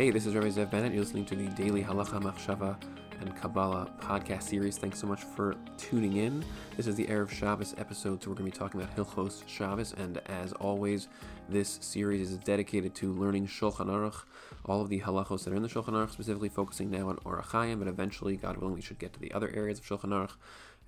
Hey, this is Rabbi Zev Bennett. You're listening to the Daily Halacha Machshava and Kabbalah podcast series. Thanks so much for tuning in. This is the Erev Shabbos episode, so we're going to be talking about Hilchos Shabbos. And as always, this series is dedicated to learning Shulchan Aruch, all of the halachos that are in the Shulchan Aruch, specifically focusing now on Orach Chaim, but eventually, God willing, we should get to the other areas of Shulchan Aruch.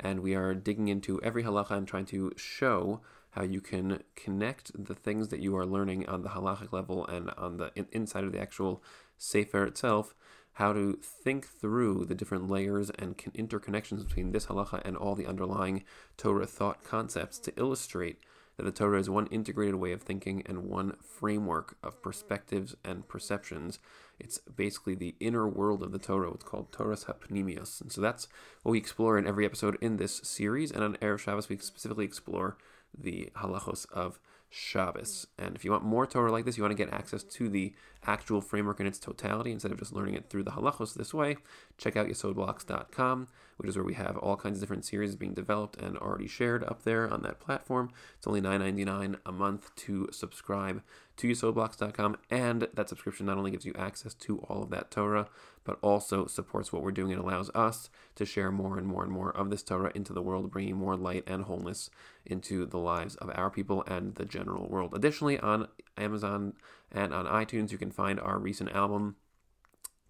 And we are digging into every halacha and trying to show how you can connect the things that you are learning on the halachic level and on the in, inside of the actual sefer itself how to think through the different layers and interconnections between this halacha and all the underlying Torah thought concepts to illustrate that the Torah is one integrated way of thinking and one framework of perspectives and perceptions. It's basically the inner world of the Torah. It's called Toras HaPnimius. And so that's what we explore in every episode in this series. And on Erev Shabbos, we specifically explore the halachos of Shabbos. And if you want more Torah like this, you want to get access to the actual framework in its totality instead of just learning it through the halachos this way, check out yesodblocks.com, which is where we have all kinds of different series being developed and already shared up there on that platform. It's only $9.99 a month to subscribe to yesodblocks.com, and that subscription not only gives you access to all of that Torah, but also supports what we're doing and allows us to share more and more and more of this Torah into the world, bringing more light and wholeness into the lives of our people and the general world. Additionally, on Amazon and on iTunes, you can find our recent album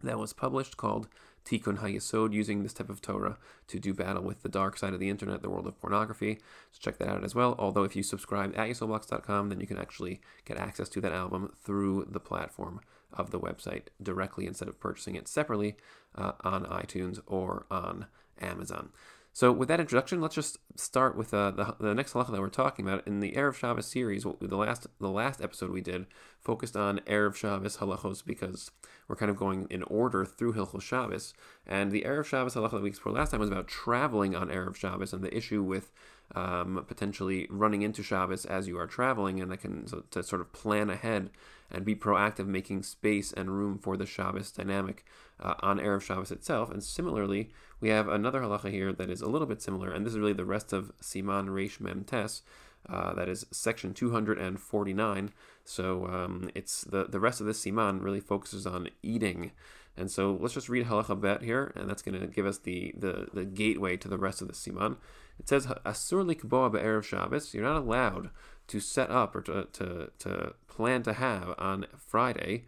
that was published called Tikkun HaYesod, using this type of Torah to do battle with the dark side of the internet, the world of pornography. So check that out as well. Although if you subscribe at yesodblocks.com, then you can actually get access to that album through the platform of the website directly instead of purchasing it separately uh, on iTunes or on Amazon. So, with that introduction, let's just start with uh, the, the next halacha that we're talking about in the Erev Shabbos series. The last the last episode we did focused on Erev Shabbos halachos because we're kind of going in order through Hilchos Shabbos. And the Erev Shabbos halacha that we explored last time was about traveling on Erev Shabbos and the issue with um, potentially running into Shabbos as you are traveling, and I can so to sort of plan ahead and be proactive, making space and room for the Shabbos dynamic uh, on Erev Shabbos itself. And similarly, we have another halacha here that is a little bit similar, and this is really the rest of Siman Reish Mem Tes. Uh, that is section 249. So um, it's the, the rest of this siman really focuses on eating. And so let's just read halacha bet here, and that's going to give us the, the, the gateway to the rest of the siman. It says, Asur likboa be'erev Shabbos. You're not allowed to set up or to, to, to plan to have on Friday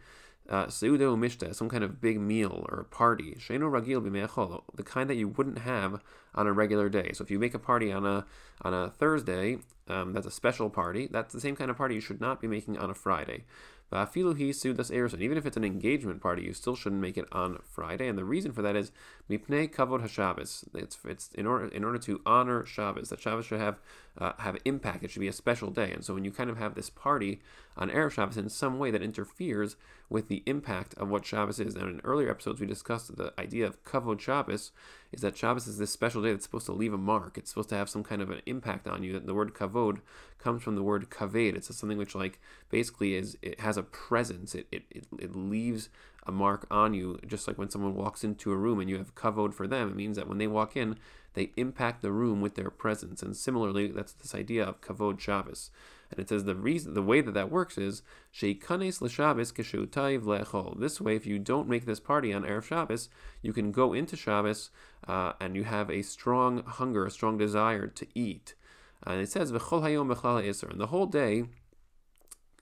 uh, seudo mishta, some kind of big meal or party, sheno ragil b'me'achol, the kind that you wouldn't have on a regular day. So if you make a party on a on a Thursday, um, that's a special party. That's the same kind of party you should not be making on a Friday. Va'afilu seudas eirusin. Even if it's an engagement party, you still shouldn't make it on Friday. And the reason for that is mipnei kavod hashabbos. It's it's in order in order to honor Shabbos. That Shabbos should have uh, have impact. It should be a special day. And so when you kind of have this party on erev Shabbos in some way that interferes with the impact of what Shabbos is. And in earlier episodes we discussed the idea of kavod Shabbos is that Shabbos is this special day that's supposed to leave a mark. It's supposed to have some kind of an impact on you. That the word kavod comes from the word kaved. It's something which like basically is it has a presence. It, it, it, it leaves a mark on you, just like when someone walks into a room and you have kavod for them. It means that when they walk in, they impact the room with their presence. And similarly, that's this idea of kavod Shabbos. And it says the reason, the way that that works is sheikanes l'Shabbos keshutayiv le'echol. This way, if you don't make this party on erev Shabbos, you can go into Shabbos uh, and you have a strong hunger, a strong desire to eat. And it says v'chol hayom and the whole day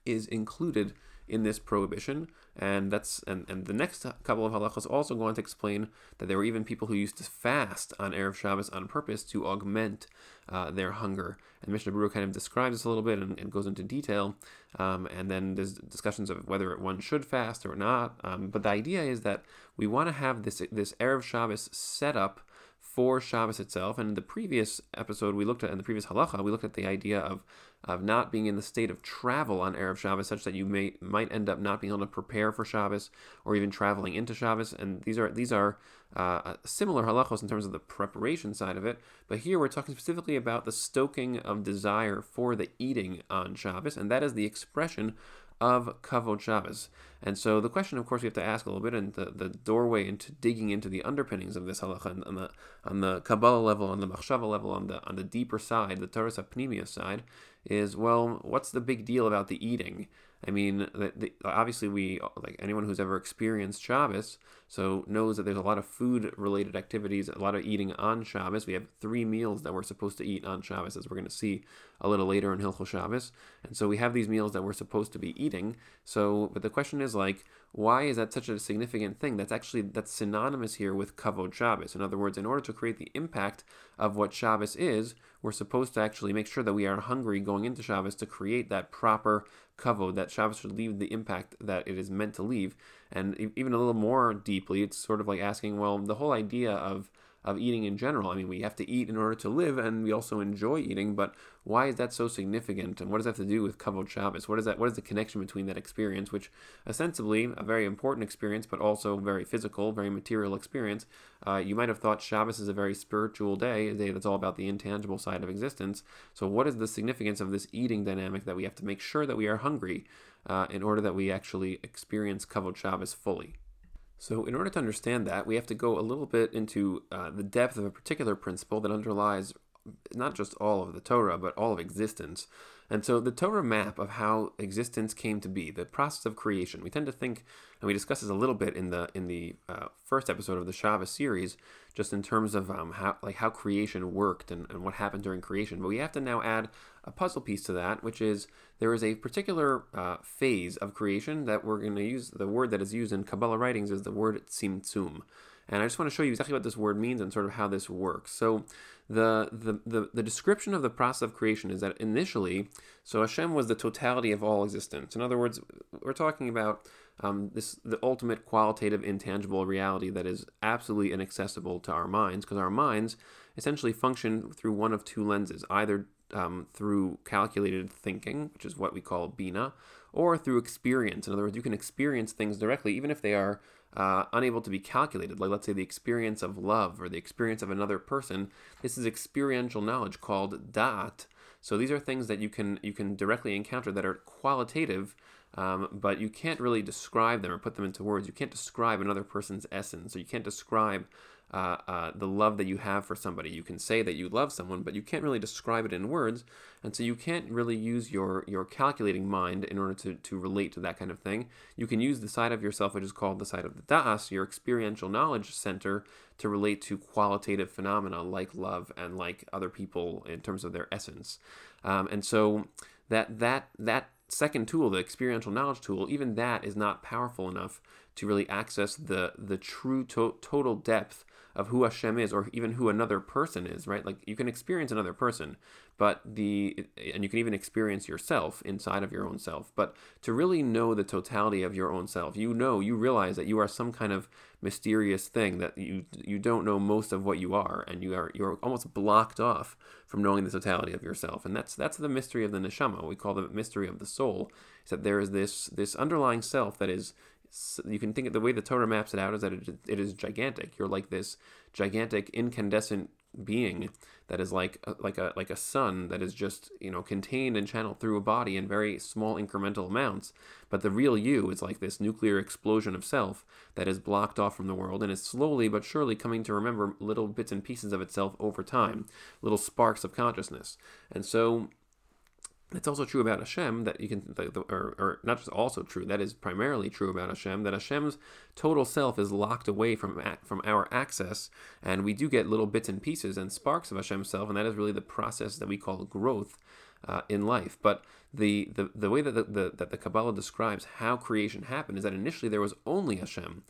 is included in this prohibition. And that's and, and the next couple of halachas also go on to explain that there were even people who used to fast on Erev Shabbos on purpose to augment uh, their hunger. And Mishnah Berurah kind of describes this a little bit and, and goes into detail. Um, and then there's discussions of whether one should fast or not. Um, but the idea is that we want to have this this Erev Shabbos set up for Shabbos itself. And in the previous episode, we looked at, in the previous halacha, we looked at the idea of of not being in the state of travel on Erev Shabbos, such that you may might end up not being able to prepare for Shabbos or even traveling into Shabbos. And these are these are uh, similar halachos in terms of the preparation side of it. But here we're talking specifically about the stoking of desire for the eating on Shabbos, and that is the expression of Kavod Shabbos. And so the question, of course, we have to ask a little bit, and the, the doorway into digging into the underpinnings of this halacha on the on the Kabbalah level, on the Machshava level, on the on the deeper side, the Torah Pnimia side, is well, what's the big deal about the eating? I mean, the, the, obviously, we like anyone who's ever experienced Shabbos, so knows that there's a lot of food-related activities, a lot of eating on Shabbos. We have three meals that we're supposed to eat on Shabbos, as we're going to see a little later in Hilchot Shabbos, and so we have these meals that we're supposed to be eating. So, but the question is like, why is that such a significant thing? That's actually that's synonymous here with kavod Shabbos. In other words, in order to create the impact of what Shabbos is, we're supposed to actually make sure that we are hungry going into Shabbos to create that proper kavod, that Shabbos should leave the impact that it is meant to leave. And even a little more deeply, it's sort of like asking, well, the whole idea of of eating in general. I mean, we have to eat in order to live, and we also enjoy eating. But why is that so significant? And what does that have to do with Kavod Shabbos? What is that? What is the connection between that experience, which ostensibly a very important experience, but also very physical, very material experience? Uh, you might have thought Shabbos is a very spiritual day, a day that's all about the intangible side of existence. So, what is the significance of this eating dynamic that we have to make sure that we are hungry uh, in order that we actually experience Kavod Shabbos fully? So, in order to understand that, we have to go a little bit into uh, the depth of a particular principle that underlies not just all of the Torah, but all of existence. And so the Torah map of how existence came to be, the process of creation, we tend to think, and we discuss this a little bit in the in the uh, first episode of the Shabbos series, just in terms of um, how like how creation worked and, and what happened during creation. But we have to now add a puzzle piece to that, which is there is a particular uh, phase of creation that we're going to use. The word that is used in Kabbalah writings is the word tzimtzum. And I just want to show you exactly what this word means and sort of how this works. So the, the, the, the description of the process of creation is that initially, so Hashem was the totality of all existence. In other words, we're talking about um, this the ultimate qualitative intangible reality that is absolutely inaccessible to our minds because our minds essentially function through one of two lenses either um, through calculated thinking which is what we call bina or through experience in other words you can experience things directly even if they are uh, unable to be calculated, like let's say the experience of love or the experience of another person. This is experiential knowledge called da'at. So these are things that you can you can directly encounter that are qualitative, um, but you can't really describe them or put them into words. You can't describe another person's essence, or you can't describe uh, uh, the love that you have for somebody. You can say that you love someone, but you can't really describe it in words, and so you can't really use your your calculating mind in order to, to relate to that kind of thing. You can use the side of yourself, which is called the side of the das, your experiential knowledge center, to relate to qualitative phenomena like love and like other people in terms of their essence. Um, and so that that that second tool, the experiential knowledge tool, even that is not powerful enough to really access the the true to- total depth of who Hashem is, or even who another person is, right? Like you can experience another person, but the and you can even experience yourself inside of your own self. But to really know the totality of your own self, you know, you realize that you are some kind of mysterious thing that you you don't know most of what you are, and you are you're almost blocked off from knowing the totality of yourself. And that's that's the mystery of the neshama. We call the mystery of the soul. Is that there is this this underlying self that is you can think of the way the Torah maps it out is that it, it is gigantic. You're like this gigantic incandescent being that is like a, like a like a sun that is just you know contained and channeled through a body in very small incremental amounts but the real you is like this nuclear explosion of self that is blocked off from the world and is slowly but surely coming to remember little bits and pieces of itself over time little sparks of consciousness and so it's also true about Hashem that you can, or, or not just also true, that is primarily true about Hashem, that Hashem's total self is locked away from from our access, and we do get little bits and pieces and sparks of Hashem's self, and that is really the process that we call growth uh, in life. But the, the, the way that the, the, that the Kabbalah describes how creation happened is that initially there was only Hashem,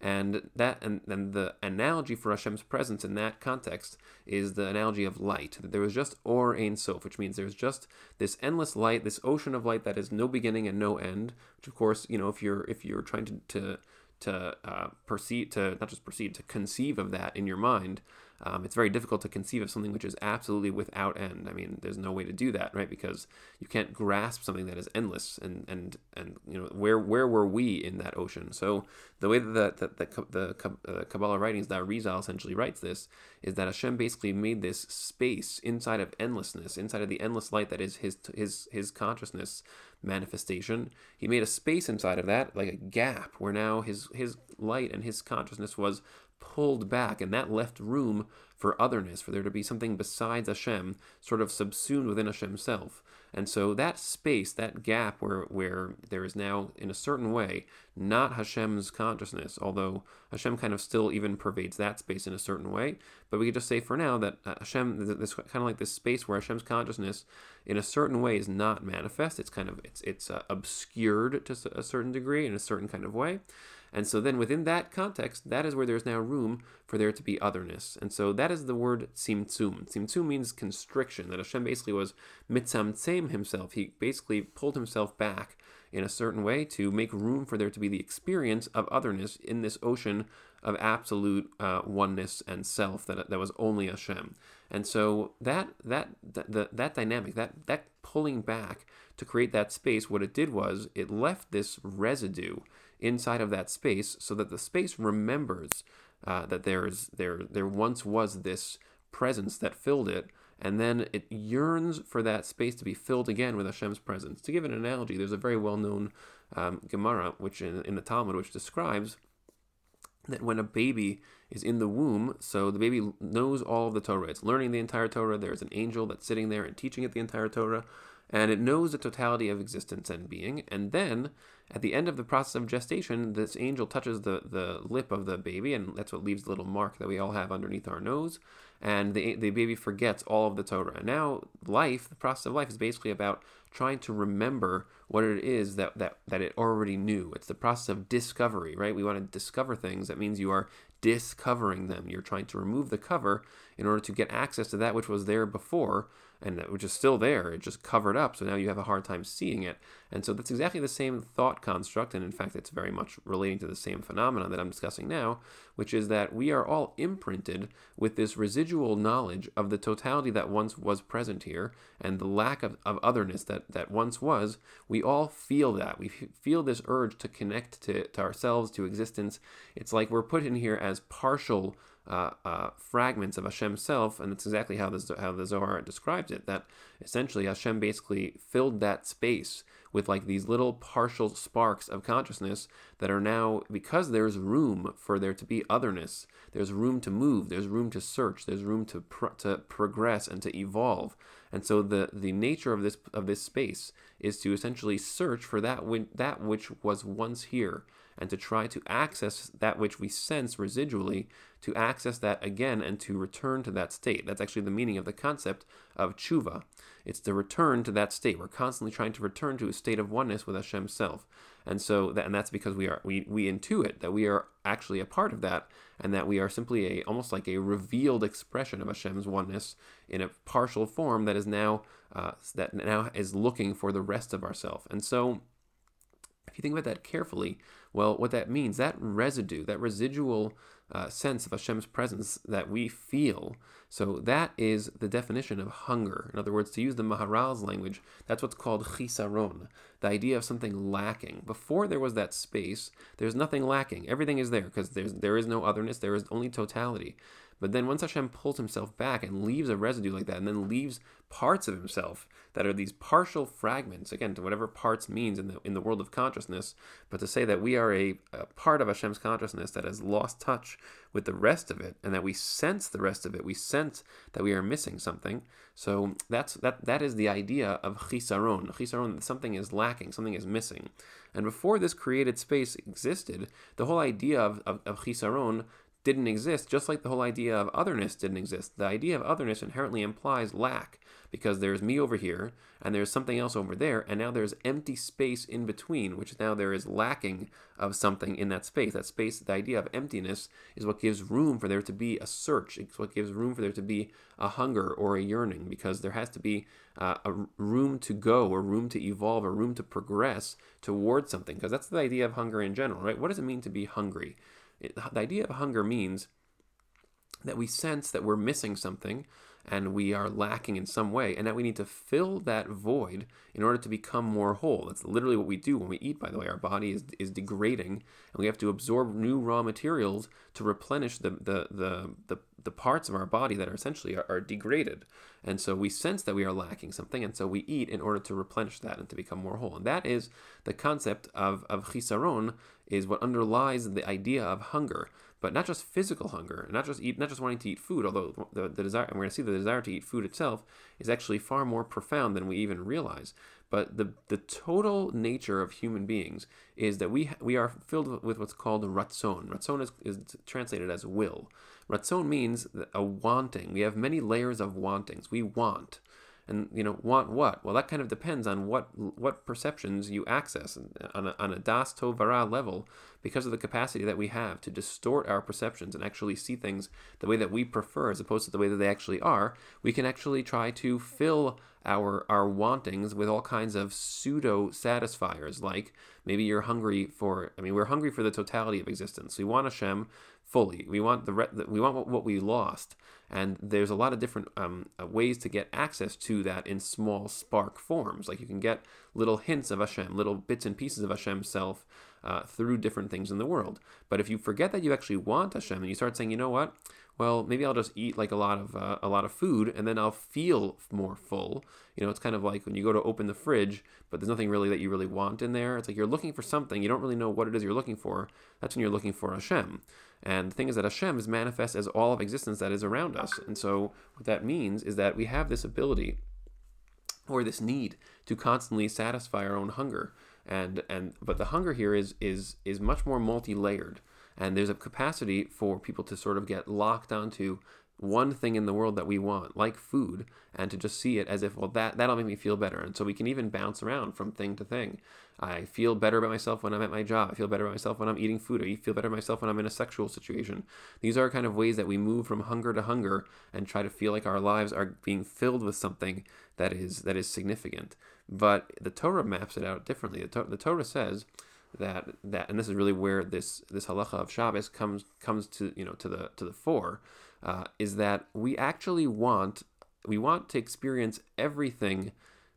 and that and, and the analogy for Hashem's presence in that context is the analogy of light. That there was just or ein sof, which means there's just this endless light, this ocean of light that has no beginning and no end. Which of course, you know, if you're if you're trying to to to uh, perceive to not just perceive to conceive of that in your mind, um, it's very difficult to conceive of something which is absolutely without end. I mean, there's no way to do that, right? Because you can't grasp something that is endless, and and and you know where where were we in that ocean? So the way that the the, the, the uh, Kabbalah writings that Rizal essentially writes this is that Hashem basically made this space inside of endlessness, inside of the endless light that is his his his consciousness manifestation. He made a space inside of that, like a gap, where now his his light and his consciousness was pulled back, and that left room for otherness, for there to be something besides Hashem, sort of subsumed within Hashem's self. And so that space, that gap where, where there is now, in a certain way, not Hashem's consciousness, although Hashem kind of still even pervades that space in a certain way. But we could just say for now that uh, Hashem, this kind of like this space where Hashem's consciousness, in a certain way, is not manifest. It's kind of it's it's uh, obscured to a certain degree in a certain kind of way. And so then within that context, that is where there's now room for there to be otherness. And so that is the word tzimtzum. Tzimtzum means constriction, that Hashem basically was mitzamtzem himself. He basically pulled himself back in a certain way to make room for there to be the experience of otherness in this ocean of absolute uh, oneness and self that, that was only Hashem. And so that that that, that dynamic, that that pulling back to create that space, what it did was it left this residue inside of that space so that the space remembers uh, that there's there there once was this presence that filled it and then it yearns for that space to be filled again with Hashem's presence. To give an analogy, there's a very well-known um, Gemara, which in, in the Talmud, which describes that when a baby is in the womb, so the baby knows all of the Torah, it's learning the entire Torah. There's an angel that's sitting there and teaching it the entire Torah and it knows the totality of existence and being. And then, at the end of the process of gestation, this angel touches the, the lip of the baby, and that's what leaves the little mark that we all have underneath our nose. And the, the baby forgets all of the Torah. And now, life, the process of life, is basically about trying to remember what it is that, that, that it already knew. It's the process of discovery, right? We want to discover things. That means you are discovering them. You're trying to remove the cover in order to get access to that which was there before and which is still there. It just covered up, so now you have a hard time seeing it. And so that's exactly the same thought construct, and in fact, it's very much relating to the same phenomenon that I'm discussing now, which is that we are all imprinted with this residual knowledge of the totality that once was present here and the lack of, of otherness that, that once was. We all feel that. We feel this urge to connect to, to ourselves, to existence. It's like we're put in here as partial uh, uh, fragments of Hashem's self, and that's exactly how the, how the Zohar describes it. That essentially Hashem basically filled that space with like these little partial sparks of consciousness that are now because there's room for there to be otherness. There's room to move. There's room to search. There's room to to progress and to evolve. And so the the nature of this of this space is to essentially search for that that which was once here and to try to access that which we sense residually, to access that again and to return to that state. That's actually the meaning of the concept of tshuva. It's the return to that state. We're constantly trying to return to a state of oneness with Hashem's self. And so that, and that's because we are we, we intuit that we are actually a part of that and that we are simply a almost like a revealed expression of Hashem's oneness in a partial form that is now uh, that now is looking for the rest of ourself. And so you think about that carefully, well, what that means, that residue, that residual uh, sense of Hashem's presence that we feel, so that is the definition of hunger. In other words, to use the Maharal's language, that's what's called chisaron, the idea of something lacking. Before there was that space, there's nothing lacking. Everything is there because there is no otherness, there is only totality. But then once Hashem pulls himself back and leaves a residue like that, and then leaves parts of himself that are these partial fragments, again, to whatever parts means in the in the world of consciousness, but to say that we are a, a part of Hashem's consciousness that has lost touch with the rest of it, and that we sense the rest of it, we sense that we are missing something. So that's that that is the idea of chisaron. Chisaron, something is lacking, something is missing. And before this created space existed, the whole idea of, of, of chisaron didn't exist, just like the whole idea of otherness didn't exist. The idea of otherness inherently implies lack, because there's me over here, and there's something else over there, and now there's empty space in between, which now there is lacking of something in that space. That space, the idea of emptiness, is what gives room for there to be a search. It's what gives room for there to be a hunger or a yearning, because there has to be uh, a room to go, a room to evolve, a room to progress towards something, because that's the idea of hunger in general, right? What does it mean to be hungry? The idea of hunger means that we sense that we're missing something and we are lacking in some way, and that we need to fill that void in order to become more whole. That's literally what we do when we eat, by the way. Our body is, is degrading, and we have to absorb new raw materials to replenish the, the, the, the, the parts of our body that are essentially are, are, degraded. And so we sense that we are lacking something, and so we eat in order to replenish that and to become more whole. And that is the concept of, of chisaron, is what underlies the idea of hunger. But not just physical hunger, not just eat, not just wanting to eat food. Although the, the desire, and we're going to see the desire to eat food itself is actually far more profound than we even realize. But the the total nature of human beings is that we we are filled with what's called ratzon. Ratzon is, is translated as will. Ratzon means a wanting. We have many layers of wantings. We want. And you know, want what? Well, that kind of depends on what what perceptions you access on a, on a das tovara level, because of the capacity that we have to distort our perceptions and actually see things the way that we prefer, as opposed to the way that they actually are. We can actually try to fill our our wantings with all kinds of pseudo satisfiers like maybe you're hungry for i mean we're hungry for the totality of existence we want hashem fully we want the we want what we lost and there's a lot of different um, uh, ways to get access to that in small spark forms like you can get little hints of hashem little bits and pieces of hashem's self uh, through different things in the world but if you forget that you actually want hashem and you start saying you know what well, maybe I'll just eat like a lot of uh, a lot of food, and then I'll feel more full. You know, it's kind of like when you go to open the fridge, but there's nothing really that you really want in there. It's like you're looking for something, you don't really know what it is you're looking for. That's when you're looking for Hashem. And the thing is that Hashem is manifest as all of existence that is around us. And so what that means is that we have this ability or this need to constantly satisfy our own hunger. And and but the hunger here is is is much more multi-layered. And there's a capacity for people to sort of get locked onto one thing in the world that we want, like food, and to just see it as if, well, that, that'll make me feel better. And so we can even bounce around from thing to thing. I feel better about myself when I'm at my job. I feel better about myself when I'm eating food. I feel better about myself when I'm in a sexual situation. These are kind of ways that we move from hunger to hunger and try to feel like our lives are being filled with something that is that is significant. But the Torah maps it out differently. The, to- the Torah says that that and this is really where this this halacha of Shabbos comes comes to you know to the to the fore uh, is that we actually want we want to experience everything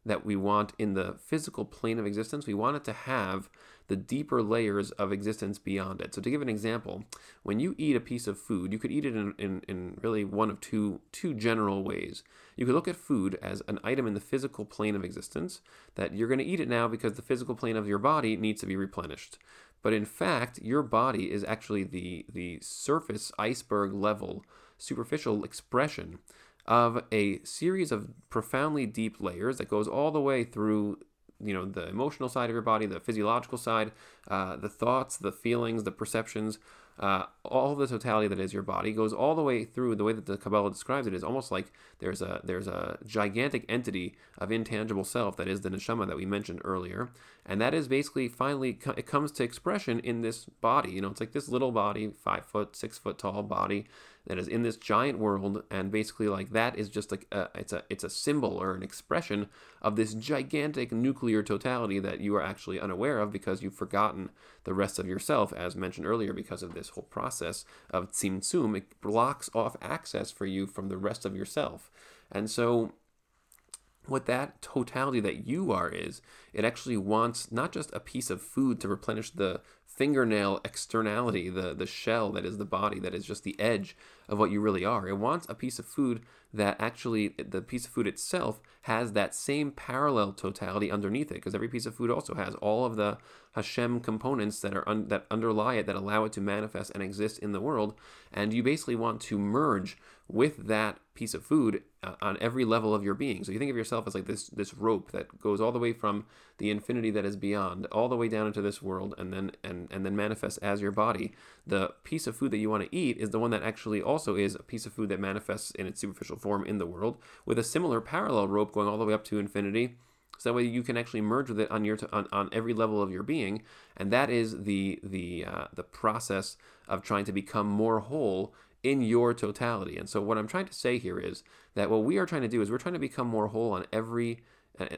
that we want in the physical plane of existence. We want it to have the deeper layers of existence beyond it. So to give an example, when you eat a piece of food, you could eat it in, in, in really one of two two general ways. You could look at food as an item in the physical plane of existence, that you're going to eat it now because the physical plane of your body needs to be replenished. But in fact, your body is actually the, the surface iceberg level, superficial expression of a series of profoundly deep layers that goes all the way through you know the emotional side of your body the physiological side uh, the thoughts the feelings the perceptions uh, all the totality that is your body goes all the way through the way that the Kabbalah describes it is almost like there's a there's a gigantic entity of intangible self that is the neshama that we mentioned earlier, and that is basically finally it comes to expression in this body. You know, it's like this little body, five foot, six foot tall body that is in this giant world, and basically like that is just like a, it's a it's a symbol or an expression of this gigantic nuclear totality that you are actually unaware of because you've forgotten the rest of yourself, as mentioned earlier, because of this whole process of tzimtzum. It blocks off access for you from the rest of yourself, and so what that totality that you are is, it actually wants not just a piece of food to replenish the fingernail externality, the, the shell that is the body, that is just the edge of what you really are. It wants a piece of food that actually, the piece of food itself has that same parallel totality underneath it, because every piece of food also has all of the Hashem components that are un, that underlie it, that allow it to manifest and exist in the world. And you basically want to merge with that piece of food uh, on every level of your being. So you think of yourself as like this this rope that goes all the way from the infinity that is beyond, all the way down into this world, and then and and then manifests as your body. The piece of food that you want to eat is the one that actually also is a piece of food that manifests in its superficial form in the world, with a similar parallel rope going all the way up to infinity. So that way you can actually merge with it on your on, on every level of your being, and that is the the uh, the process of trying to become more whole in your totality. And so what I'm trying to say here is that what we are trying to do is we're trying to become more whole on every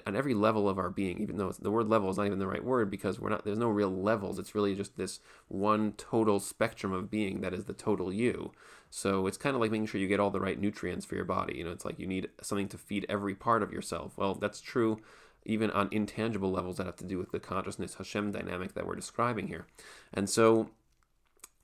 on every level of our being even though the word level is not even the right word because we're not there's no real levels. It's really just this one total spectrum of being that is the total you. So it's kind of like making sure you get all the right nutrients for your body. You know it's like you need something to feed every part of yourself. Well that's true even on intangible levels that have to do with the consciousness hashem dynamic that we're describing here. And so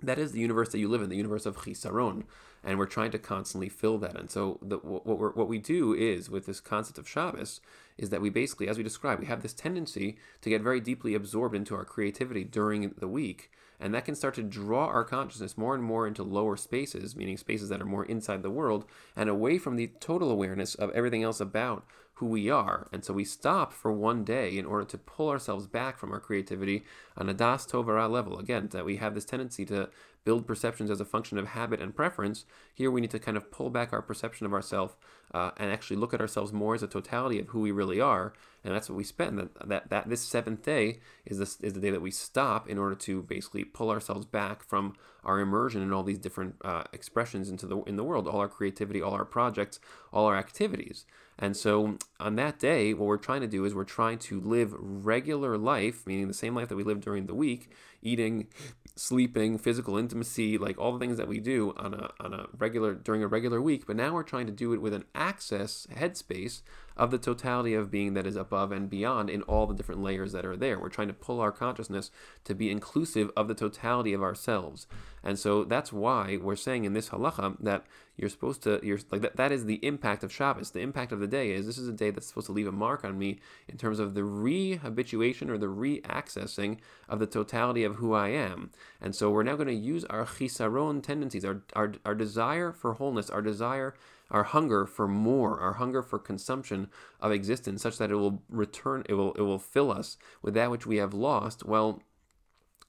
that is the universe that you live in, the universe of chisaron, and we're trying to constantly fill that. And so, the, what what we do is with this concept of Shabbos is that we basically, as we described, we have this tendency to get very deeply absorbed into our creativity during the week, and that can start to draw our consciousness more and more into lower spaces, meaning spaces that are more inside the world, and away from the total awareness of everything else about who we are. And so we stop for one day in order to pull ourselves back from our creativity on a das tovara level. Again, that we have this tendency to build perceptions as a function of habit and preference. Here we need to kind of pull back our perception of ourselves uh, and actually look at ourselves more as a totality of who we really are. And that's what we spend. That, that, that this seventh day is this is the day that we stop in order to basically pull ourselves back from our immersion in all these different uh, expressions into the in the world, all our creativity, all our projects, all our activities. And so on that day, what we're trying to do is we're trying to live regular life, meaning the same life that we live during the week, eating, sleeping, physical intimacy, like all the things that we do on a on a regular during a regular week. But now we're trying to do it with an access headspace of the totality of being that is above and beyond in all the different layers that are there. We're trying to pull our consciousness to be inclusive of the totality of ourselves. And so that's why we're saying in this halacha that you're supposed to you're like that that is the impact of Shabbos. The impact of the day is this is a day that's supposed to leave a mark on me in terms of the re-habituation or the re-accessing of the totality of who I am. And so we're now going to use our chisaron tendencies, our, our, our desire for wholeness, our desire our hunger for more, our hunger for consumption of existence, such that it will return, it will, it will fill us with that which we have lost. Well,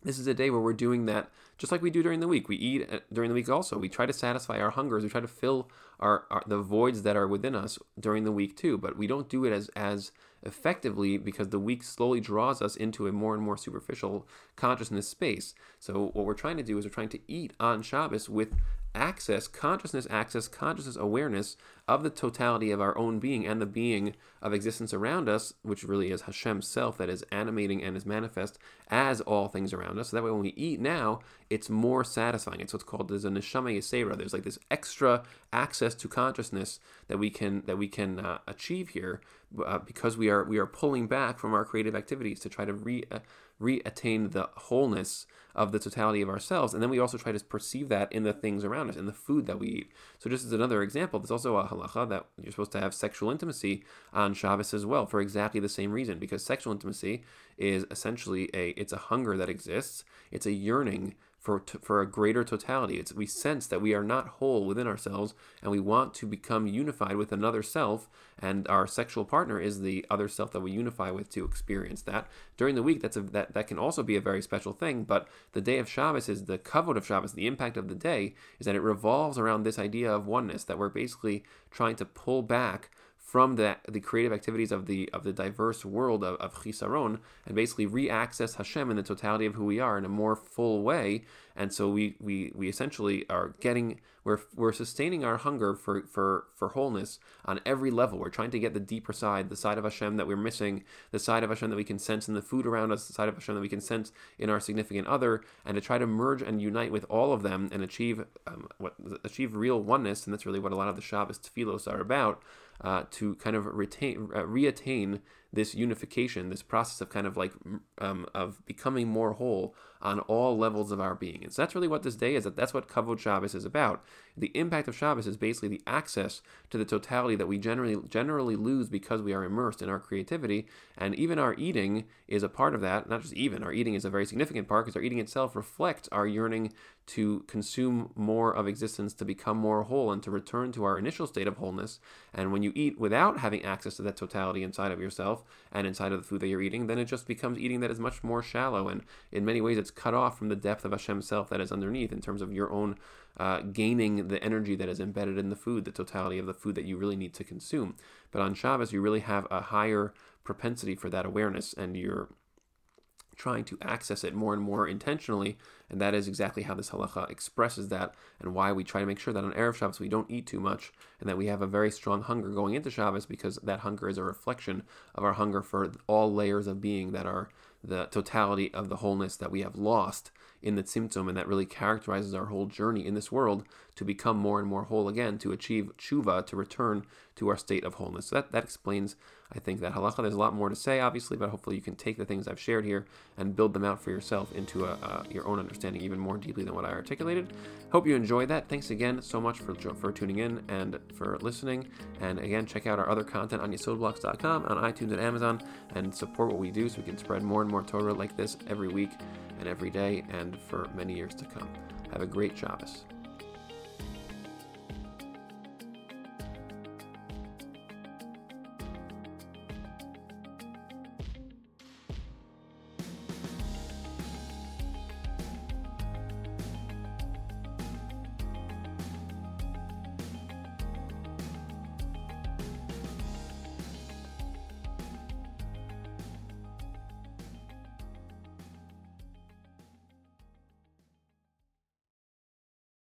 this is a day where we're doing that just like we do during the week. We eat uh, during the week also. We try to satisfy our hungers. We try to fill our, our, the voids that are within us during the week too. But we don't do it as as effectively because the week slowly draws us into a more and more superficial consciousness space. So what we're trying to do is we're trying to eat on Shabbos with access, consciousness access, consciousness awareness of the totality of our own being and the being of existence around us, which really is Hashem's self that is animating and is manifest as all things around us. So that way, when we eat now, it's more satisfying. It's what's called there's a neshama yeseira. There's like this extra access to consciousness that we can that we can uh, achieve here uh, because we are we are pulling back from our creative activities to try to re uh, re-attain the wholeness of the totality of ourselves. And then we also try to perceive that in the things around us, in the food that we eat. So just as another example, there's also a halacha that you're supposed to have sexual intimacy on Shabbos as well for exactly the same reason, because sexual intimacy is essentially a it's a hunger that exists. It's a yearning for for a greater totality. It's we sense that we are not whole within ourselves, and we want to become unified with another self. And our sexual partner is the other self that we unify with to experience that. During the week, that's a that that can also be a very special thing. But the day of Shabbos is the kavod of Shabbos. The impact of the day is that it revolves around this idea of oneness. That we're basically trying to pull back from the, the creative activities of the of the diverse world of, of Chisaron and basically re-access Hashem in the totality of who we are in a more full way. And so we we, we essentially are getting we're we're sustaining our hunger for, for for wholeness on every level. We're trying to get the deeper side, the side of Hashem that we're missing, the side of Hashem that we can sense in the food around us, the side of Hashem that we can sense in our significant other, and to try to merge and unite with all of them and achieve um, what achieve real oneness. And that's really what a lot of the Shabbos tefillos are about uh, to kind of retain, uh, reattain this unification, this process of kind of like um, of becoming more whole on all levels of our being. And so that's really what this day is. That that's what Kavod Shabbos is about. The impact of Shabbos is basically the access to the totality that we generally generally lose because we are immersed in our creativity, and even our eating is a part of that. Not just even our eating is a very significant part because our eating itself reflects our yearning to consume more of existence, to become more whole, and to return to our initial state of wholeness. And when you eat without having access to that totality inside of yourself and inside of the food that you're eating, then it just becomes eating that is much more shallow. And in many ways, it's cut off from the depth of Hashem's self that is underneath in terms of your own uh, gaining the energy that is embedded in the food, the totality of the food that you really need to consume. But on Shabbos, you really have a higher propensity for that awareness, and you're trying to access it more and more intentionally. And that is exactly how this halacha expresses that, and why we try to make sure that on Erev Shabbos we don't eat too much, and that we have a very strong hunger going into Shabbos, because that hunger is a reflection of our hunger for all layers of being that are the totality of the wholeness that we have lost in the Tzimtzum, and that really characterizes our whole journey in this world to become more and more whole again, to achieve tshuva, to return to our state of wholeness. So that, that explains, I think, that halacha. There's a lot more to say, obviously, but hopefully you can take the things I've shared here and build them out for yourself into a, uh, your own understanding even more deeply than what I articulated. Hope you enjoyed that. Thanks again so much for, for tuning in and for listening. And again, check out our other content on yesodblocks.com, on iTunes and Amazon, and support what we do so we can spread more and more Torah like this every week and every day and for many years to come. Have a great Shabbos.